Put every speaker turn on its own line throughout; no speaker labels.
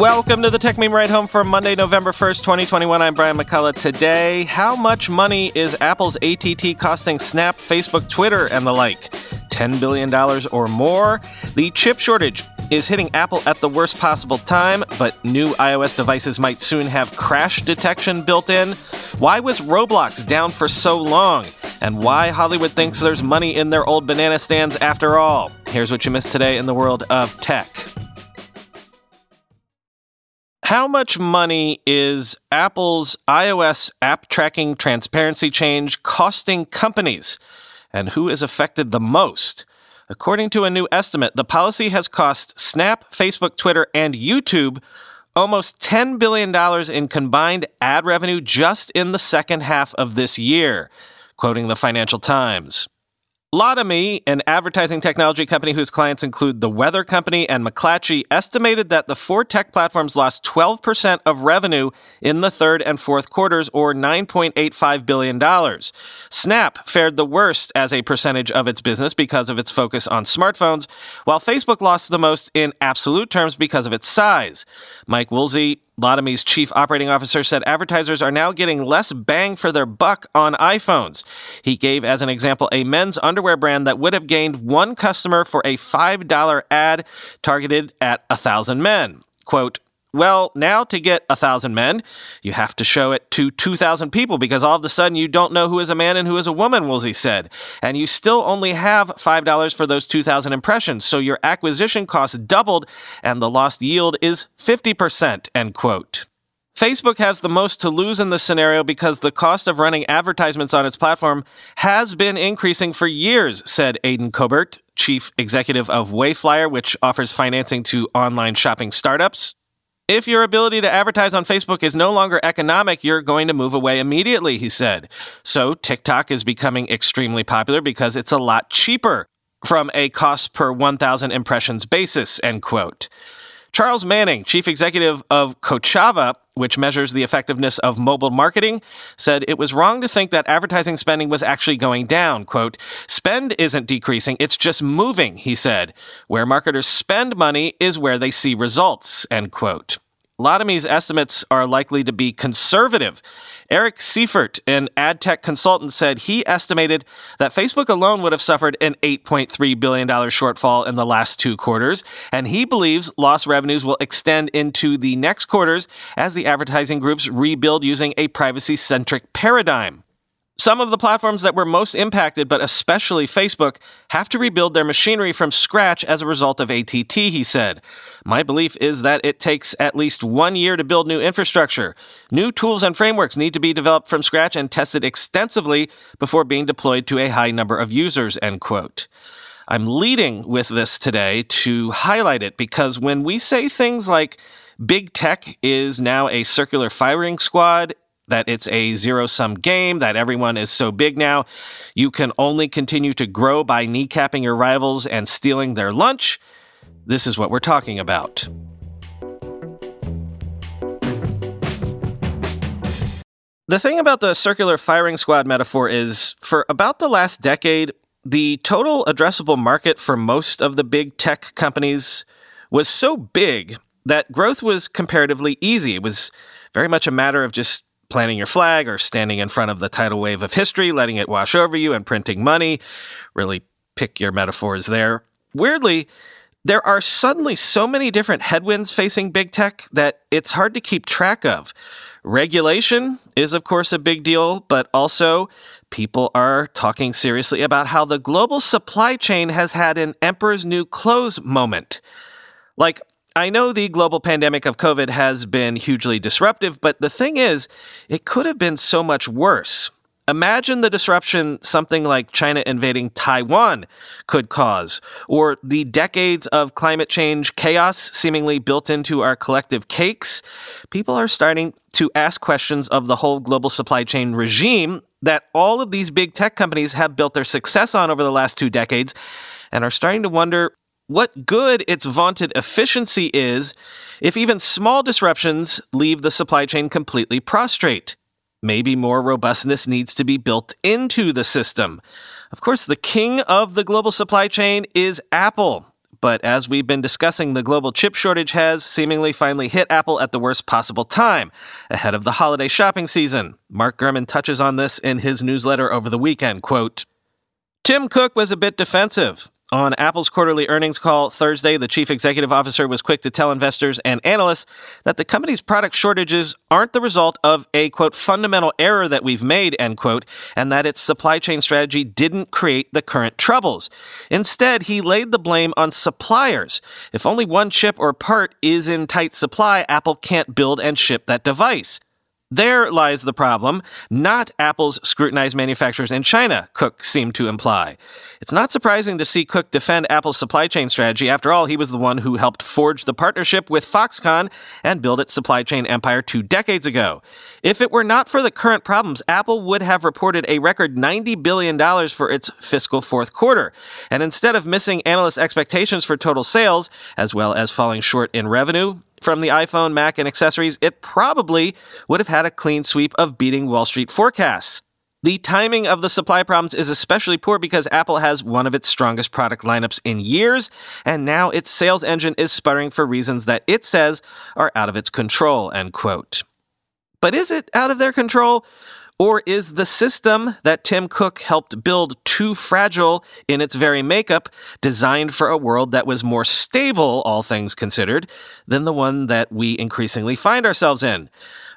Welcome to the Techmeme Ride Home for Monday, November 1st, 2021. I'm Brian McCullough. Today, how much money is Apple's ATT costing Snap, Facebook, Twitter, and the like? $10 billion or more? The chip shortage is hitting Apple at the worst possible time, but new iOS devices might soon have crash detection built in. Why was Roblox down for so long? And why Hollywood thinks there's money in their old banana stands after all. Here's what you missed today in the world of tech. How much money is Apple's iOS app tracking transparency change costing companies? And who is affected the most? According to a new estimate, the policy has cost Snap, Facebook, Twitter, and YouTube almost $10 billion in combined ad revenue just in the second half of this year, quoting the Financial Times. Lotame, an advertising technology company whose clients include the Weather Company and McClatchy, estimated that the four tech platforms lost 12% of revenue in the third and fourth quarters, or $9.85 billion. Snap fared the worst as a percentage of its business because of its focus on smartphones, while Facebook lost the most in absolute terms because of its size. Mike Woosley, Lotame's chief operating officer said advertisers are now getting less bang for their buck on iPhones. He gave as an example a men's underwear brand that would have gained one customer for a $5 ad targeted at a thousand men. Quote, well, now to get a thousand men, you have to show it to 2,000 people because all of a sudden you don't know who is a man and who is a woman, Woosley said. And you still only have $5 for those 2,000 impressions. So your acquisition cost doubled and the lost yield is 50%, end quote. Facebook has the most to lose in this scenario because the cost of running advertisements on its platform has been increasing for years, said Aidan Corbett, chief executive of Wayflyer, which offers financing to online shopping startups. If your ability to advertise on Facebook is no longer economic, you're going to move away immediately, he said. So TikTok is becoming extremely popular because it's a lot cheaper from a cost per 1,000 impressions basis, end quote. Charles Manning, chief executive of Kochava, which measures the effectiveness of mobile marketing, said it was wrong to think that advertising spending was actually going down. Quote, spend isn't decreasing, it's just moving, he said. Where marketers spend money is where they see results, end quote. Lotame's estimates are likely to be conservative. Eric Seufert, an ad tech consultant, said he estimated that Facebook alone would have suffered an $8.3 billion shortfall in the last two quarters, and he believes lost revenues will extend into the next quarters as the advertising groups rebuild using a privacy centric paradigm. Some of the platforms that were most impacted, but especially Facebook, have to rebuild their machinery from scratch as a result of ATT, he said. My belief is that it takes at least one year to build new infrastructure. New tools and frameworks need to be developed from scratch and tested extensively before being deployed to a high number of users, end quote. I'm leading with this today to highlight it because when we say things like big tech is now a circular firing squad, that it's a zero sum game, that everyone is so big now. You can only continue to grow by kneecapping your rivals and stealing their lunch. This is what we're talking about. The thing about the circular firing squad metaphor is for about the last decade, the total addressable market for most of the big tech companies was so big that growth was comparatively easy. It was very much a matter of just planting your flag or standing in front of the tidal wave of history, letting it wash over you and printing money. Really pick your metaphors there. Weirdly, there are suddenly so many different headwinds facing big tech that it's hard to keep track of. Regulation is, of course, a big deal, but also people are talking seriously about how the global supply chain has had an emperor's new clothes moment. Like, I know the global pandemic of COVID has been hugely disruptive, but the thing is, it could have been so much worse. Imagine the disruption something like China invading Taiwan could cause, or the decades of climate change chaos seemingly built into our collective cakes. People are starting to ask questions of the whole global supply chain regime that all of these big tech companies have built their success on over the last two decades, and are starting to wonder what good its vaunted efficiency is if even small disruptions leave the supply chain completely prostrate. Maybe more robustness needs to be built into the system. Of course, the king of the global supply chain is Apple. but as we've been discussing, the global chip shortage has seemingly finally hit Apple at the worst possible time, ahead of the holiday shopping season. Mark Gurman touches on this in his newsletter over the weekend. Quote, Tim Cook was a bit defensive. On Apple's quarterly earnings call Thursday, the chief executive officer was quick to tell investors and analysts that the company's product shortages aren't the result of a quote fundamental error that we've made end quote and that its supply chain strategy didn't create the current troubles. Instead, he laid the blame on suppliers. If only one chip or part is in tight supply, Apple can't build and ship that device. There lies the problem, not Apple's scrutinized manufacturers in China, Cook seemed to imply. It's not surprising to see Cook defend Apple's supply chain strategy. After all, he was the one who helped forge the partnership with Foxconn and build its supply chain empire two decades ago. If it were not for the current problems, Apple would have reported a record $90 billion for its fiscal fourth quarter. And instead of missing analyst expectations for total sales, as well as falling short in revenue, from the iPhone, Mac, and accessories, it probably would have had a clean sweep of beating Wall Street forecasts. The timing of the supply problems is especially poor because Apple has one of its strongest product lineups in years, and now its sales engine is sputtering for reasons that it says are out of its control, end quote. But is it out of their control? Or is the system that Tim Cook helped build too fragile in its very makeup, designed for a world that was more stable, all things considered, than the one that we increasingly find ourselves in?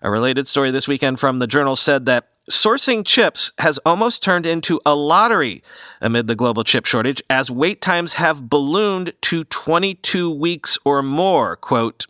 A related story this weekend from the journal said that sourcing chips has almost turned into a lottery amid the global chip shortage as wait times have ballooned to 22 weeks or more. Quote,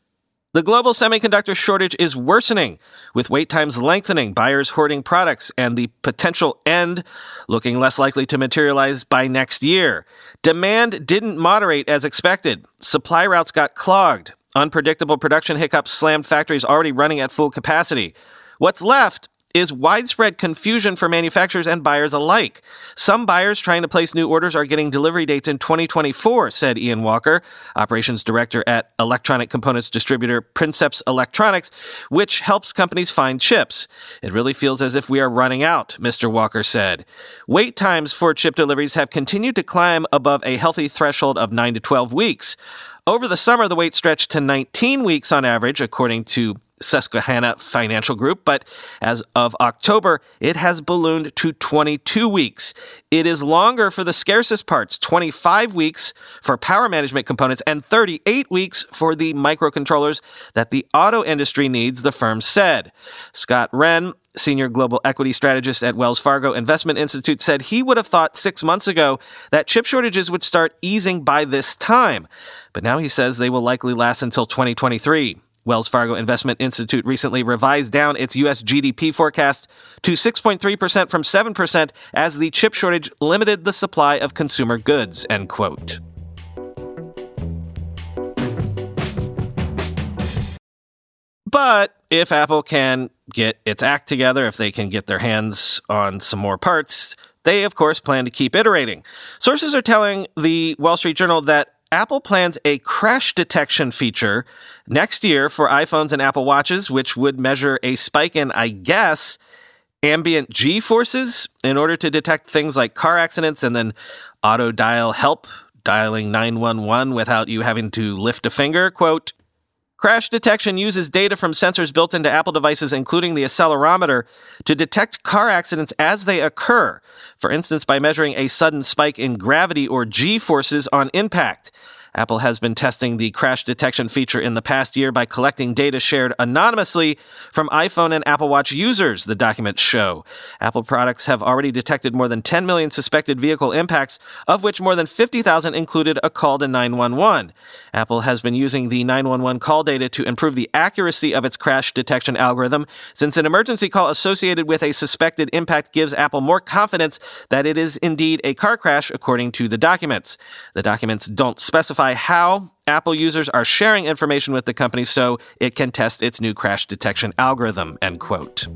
the global semiconductor shortage is worsening, with wait times lengthening, buyers hoarding products, and the potential end looking less likely to materialize by next year. Demand didn't moderate as expected. Supply routes got clogged. Unpredictable production hiccups slammed factories already running at full capacity. What's left is widespread confusion for manufacturers and buyers alike. Some buyers trying to place new orders are getting delivery dates in 2024, said Ian Walker, operations director at electronic components distributor Princeps Electronics, which helps companies find chips. It really feels as if we are running out, Mr. Walker said. Wait times for chip deliveries have continued to climb above a healthy threshold of 9 to 12 weeks. Over the summer, the wait stretched to 19 weeks on average, according to Susquehanna Financial Group, but as of October, it has ballooned to 22 weeks. It is longer for the scarcest parts, 25 weeks for power management components and 38 weeks for the microcontrollers that the auto industry needs, the firm said. Scott Wren, senior global equity strategist at Wells Fargo Investment Institute, said he would have thought six months ago that chip shortages would start easing by this time. But now he says they will likely last until 2023. Wells Fargo Investment Institute recently revised down its U.S. GDP forecast to 6.3% from 7% as the chip shortage limited the supply of consumer goods, end quote. But if Apple can get its act together, if they can get their hands on some more parts, they, of course, plan to keep iterating. Sources are telling the Wall Street Journal that Apple plans a crash detection feature next year for iPhones and Apple Watches, which would measure a spike in, I guess, ambient G forces in order to detect things like car accidents and then auto dial help, dialing 911 without you having to lift a finger. Quote, Crash detection uses data from sensors built into Apple devices, including the accelerometer, to detect car accidents as they occur. For instance, by measuring a sudden spike in gravity or G forces on impact. Apple has been testing the crash detection feature in the past year by collecting data shared anonymously from iPhone and Apple Watch users, the documents show. Apple products have already detected more than 10 million suspected vehicle impacts, of which more than 50,000 included a call to 911. Apple has been using the 911 call data to improve the accuracy of its crash detection algorithm, since an emergency call associated with a suspected impact gives Apple more confidence that it is indeed a car crash, according to the documents. The documents don't specify how Apple users are sharing information with the company so it can test its new crash detection algorithm, end quote.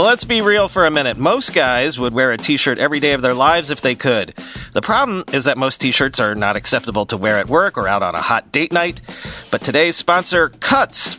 Let's be real for a minute. Most guys would wear a t shirt every day of their lives if they could. The problem is that most t shirts are not acceptable to wear at work or out on a hot date night. But today's sponsor, Cuts,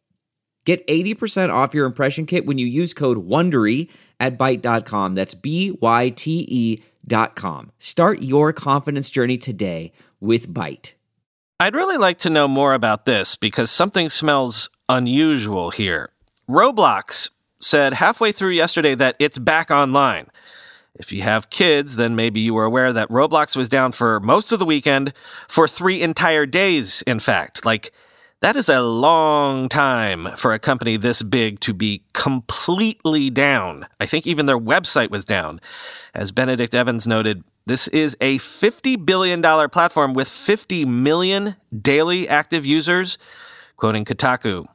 Get 80% off your impression kit when you use code WONDERY at Byte.com. That's B-Y-T-E dot com. Start your confidence journey today with Byte.
I'd really like to know more about this because something smells unusual here. Roblox said halfway through yesterday that it's back online. If you have kids, then maybe you were aware that Roblox was down for most of the weekend, for three entire days, in fact. Like, that is a long time for a company this big to be completely down. I think even their website was down. As Benedict Evans noted, this is a $50 billion platform with 50 million daily active users, quoting Kotaku.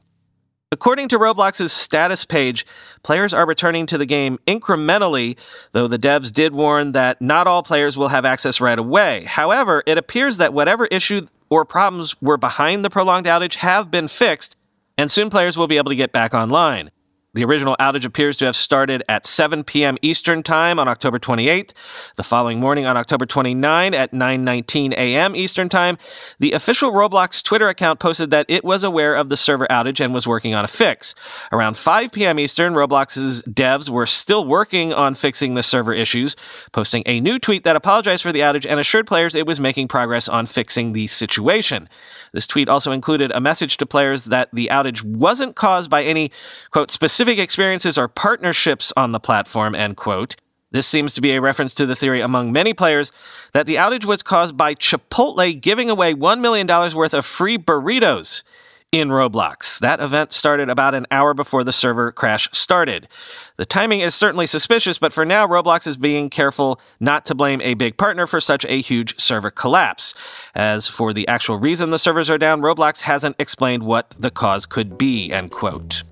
According to Roblox's status page, players are returning to the game incrementally, though the devs did warn that not all players will have access right away. However, it appears that whatever issue or problems were behind the prolonged outage have been fixed, and soon players will be able to get back online. The original outage appears to have started at 7 p.m. Eastern Time on October 28th. The following morning on October 29 at 9:19 a.m. Eastern Time, the official Roblox Twitter account posted that it was aware of the server outage and was working on a fix. Around 5 p.m. Eastern, Roblox's devs were still working on fixing the server issues, posting a new tweet that apologized for the outage and assured players it was making progress on fixing the situation. This tweet also included a message to players that the outage wasn't caused by any quote specific specific experiences are partnerships on the platform, end quote. This seems to be a reference to the theory among many players that the outage was caused by Chipotle giving away $1 million worth of free burritos in Roblox. That event started about an hour before the server crash started. The timing is certainly suspicious, but for now, Roblox is being careful not to blame a big partner for such a huge server collapse. As for the actual reason the servers are down, Roblox hasn't explained what the cause could be, end quote.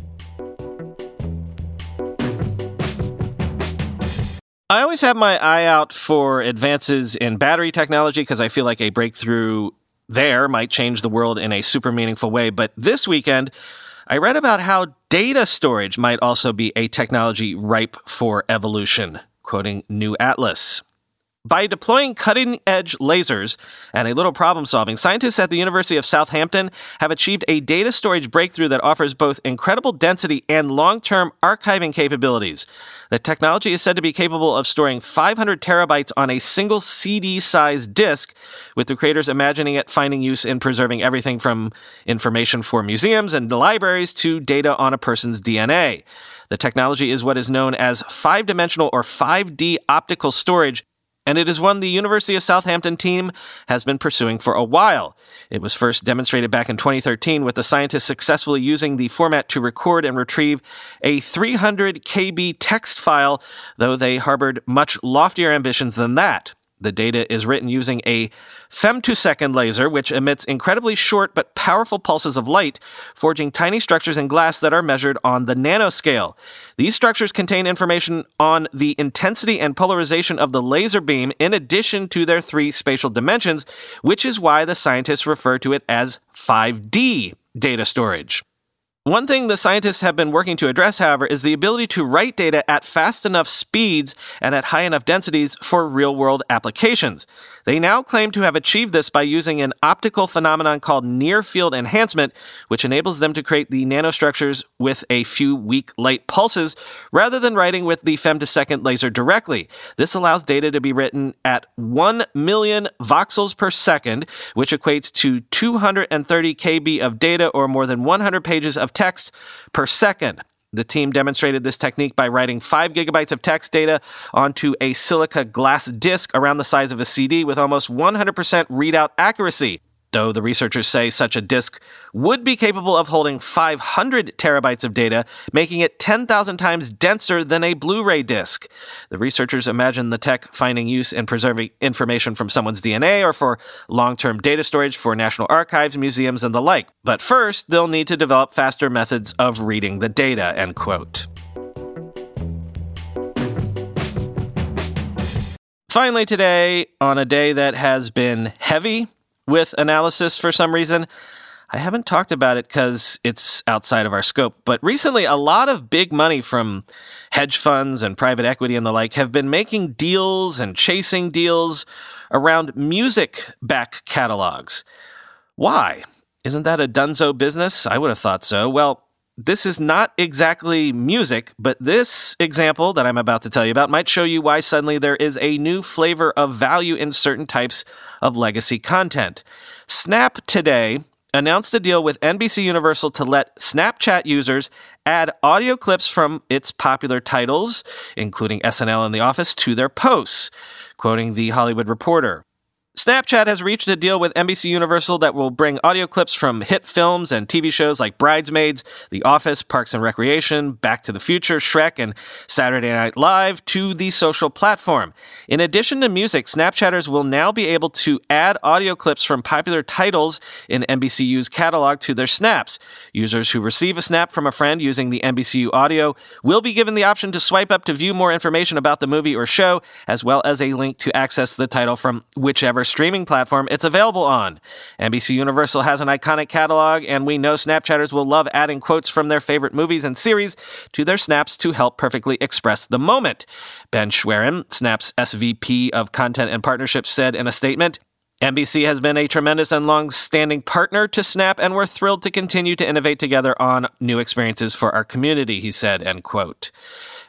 I always have my eye out for advances in battery technology because I feel like a breakthrough there might change the world in a super meaningful way. But this weekend, I read about how data storage might also be a technology ripe for evolution, quoting New Atlas. By deploying cutting edge lasers and a little problem solving, scientists at the University of Southampton have achieved a data storage breakthrough that offers both incredible density and long term archiving capabilities. The technology is said to be capable of storing 500 terabytes on a single CD sized disk, with the creators imagining it finding use in preserving everything from information for museums and libraries to data on a person's DNA. The technology is what is known as five dimensional or 5D optical storage and it is one the University of Southampton team has been pursuing for a while. It was first demonstrated back in 2013 with the scientists successfully using the format to record and retrieve a 300 KB text file, though they harbored much loftier ambitions than that. The data is written using a femtosecond laser, which emits incredibly short but powerful pulses of light, forging tiny structures in glass that are measured on the nanoscale. These structures contain information on the intensity and polarization of the laser beam in addition to their three spatial dimensions, which is why the scientists refer to it as 5D data storage. One thing the scientists have been working to address, however, is the ability to write data at fast enough speeds and at high enough densities for real world applications. They now claim to have achieved this by using an optical phenomenon called near field enhancement, which enables them to create the nanostructures with a few weak light pulses rather than writing with the femtosecond laser directly. This allows data to be written at 1 million voxels per second, which equates to 230 KB of data or more than 100 pages of text per second. The team demonstrated this technique by writing 5 gigabytes of text data onto a silica glass disc around the size of a CD with almost 100% readout accuracy though the researchers say such a disk would be capable of holding 500 terabytes of data, making it 10,000 times denser than a Blu ray disk. The researchers imagine the tech finding use in preserving information from someone's DNA or for long term data storage for national archives, museums, and the like. But first, they'll need to develop faster methods of reading the data, end quote. Finally, today, on a day that has been heavy with analysis for some reason. I haven't talked about it because it's outside of our scope, but recently a lot of big money from hedge funds and private equity and the like have been making deals and chasing deals around music back catalogs. Why? Isn't that a dunzo business? I would have thought so. Well, this is not exactly music, but this example that I'm about to tell you about might show you why suddenly there is a new flavor of value in certain types of legacy content. Snap today announced a deal with NBC Universal to let Snapchat users add audio clips from its popular titles, including SNL and The Office, to their posts. Quoting The Hollywood Reporter. Snapchat has reached a deal with NBC Universal that will bring audio clips from hit films and TV shows like Bridesmaids, The Office, Parks and Recreation, Back to the Future, Shrek, and Saturday Night Live to the social platform. In addition to music, Snapchatters will now be able to add audio clips from popular titles in NBCU's catalog to their snaps. Users who receive a snap from a friend using the NBCU audio will be given the option to swipe up to view more information about the movie or show, as well as a link to access the title from whichever streaming platform it's available on. NBC Universal has an iconic catalog, and we know Snapchatters will love adding quotes from their favorite movies and series to their snaps to help perfectly express the moment. Ben Schwerin, Snap's SVP of Content and Partnerships, said in a statement, NBC has been a tremendous and long standing partner to Snap, and we're thrilled to continue to innovate together on new experiences for our community, he said, end quote.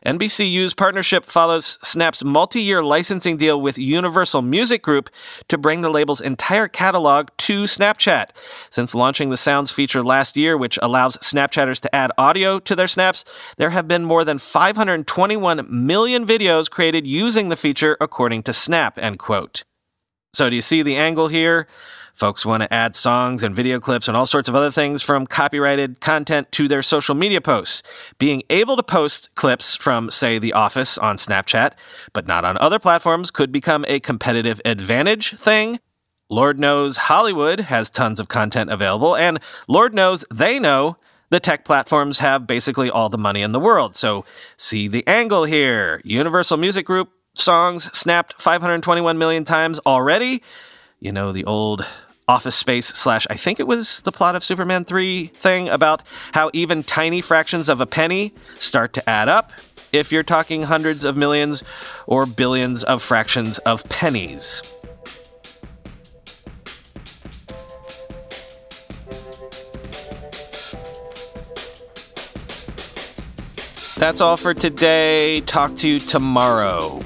NBCU's partnership follows Snap's multi year licensing deal with Universal Music Group to bring the label's entire catalog to Snapchat. Since launching the Sounds feature last year, which allows Snapchatters to add audio to their snaps, there have been more than 521 million videos created using the feature, according to Snap, end quote. So, do you see the angle here? Folks want to add songs and video clips and all sorts of other things from copyrighted content to their social media posts. Being able to post clips from, say, The Office on Snapchat, but not on other platforms, could become a competitive advantage thing. Lord knows Hollywood has tons of content available, and Lord knows they know the tech platforms have basically all the money in the world. So, see the angle here. Universal Music Group songs snapped 521 million times already. You know, the old Office Space slash, I think it was the plot of Superman 3 thing about how even tiny fractions of a penny start to add up if you're talking hundreds of millions or billions of fractions of pennies. That's all for today. Talk to you tomorrow.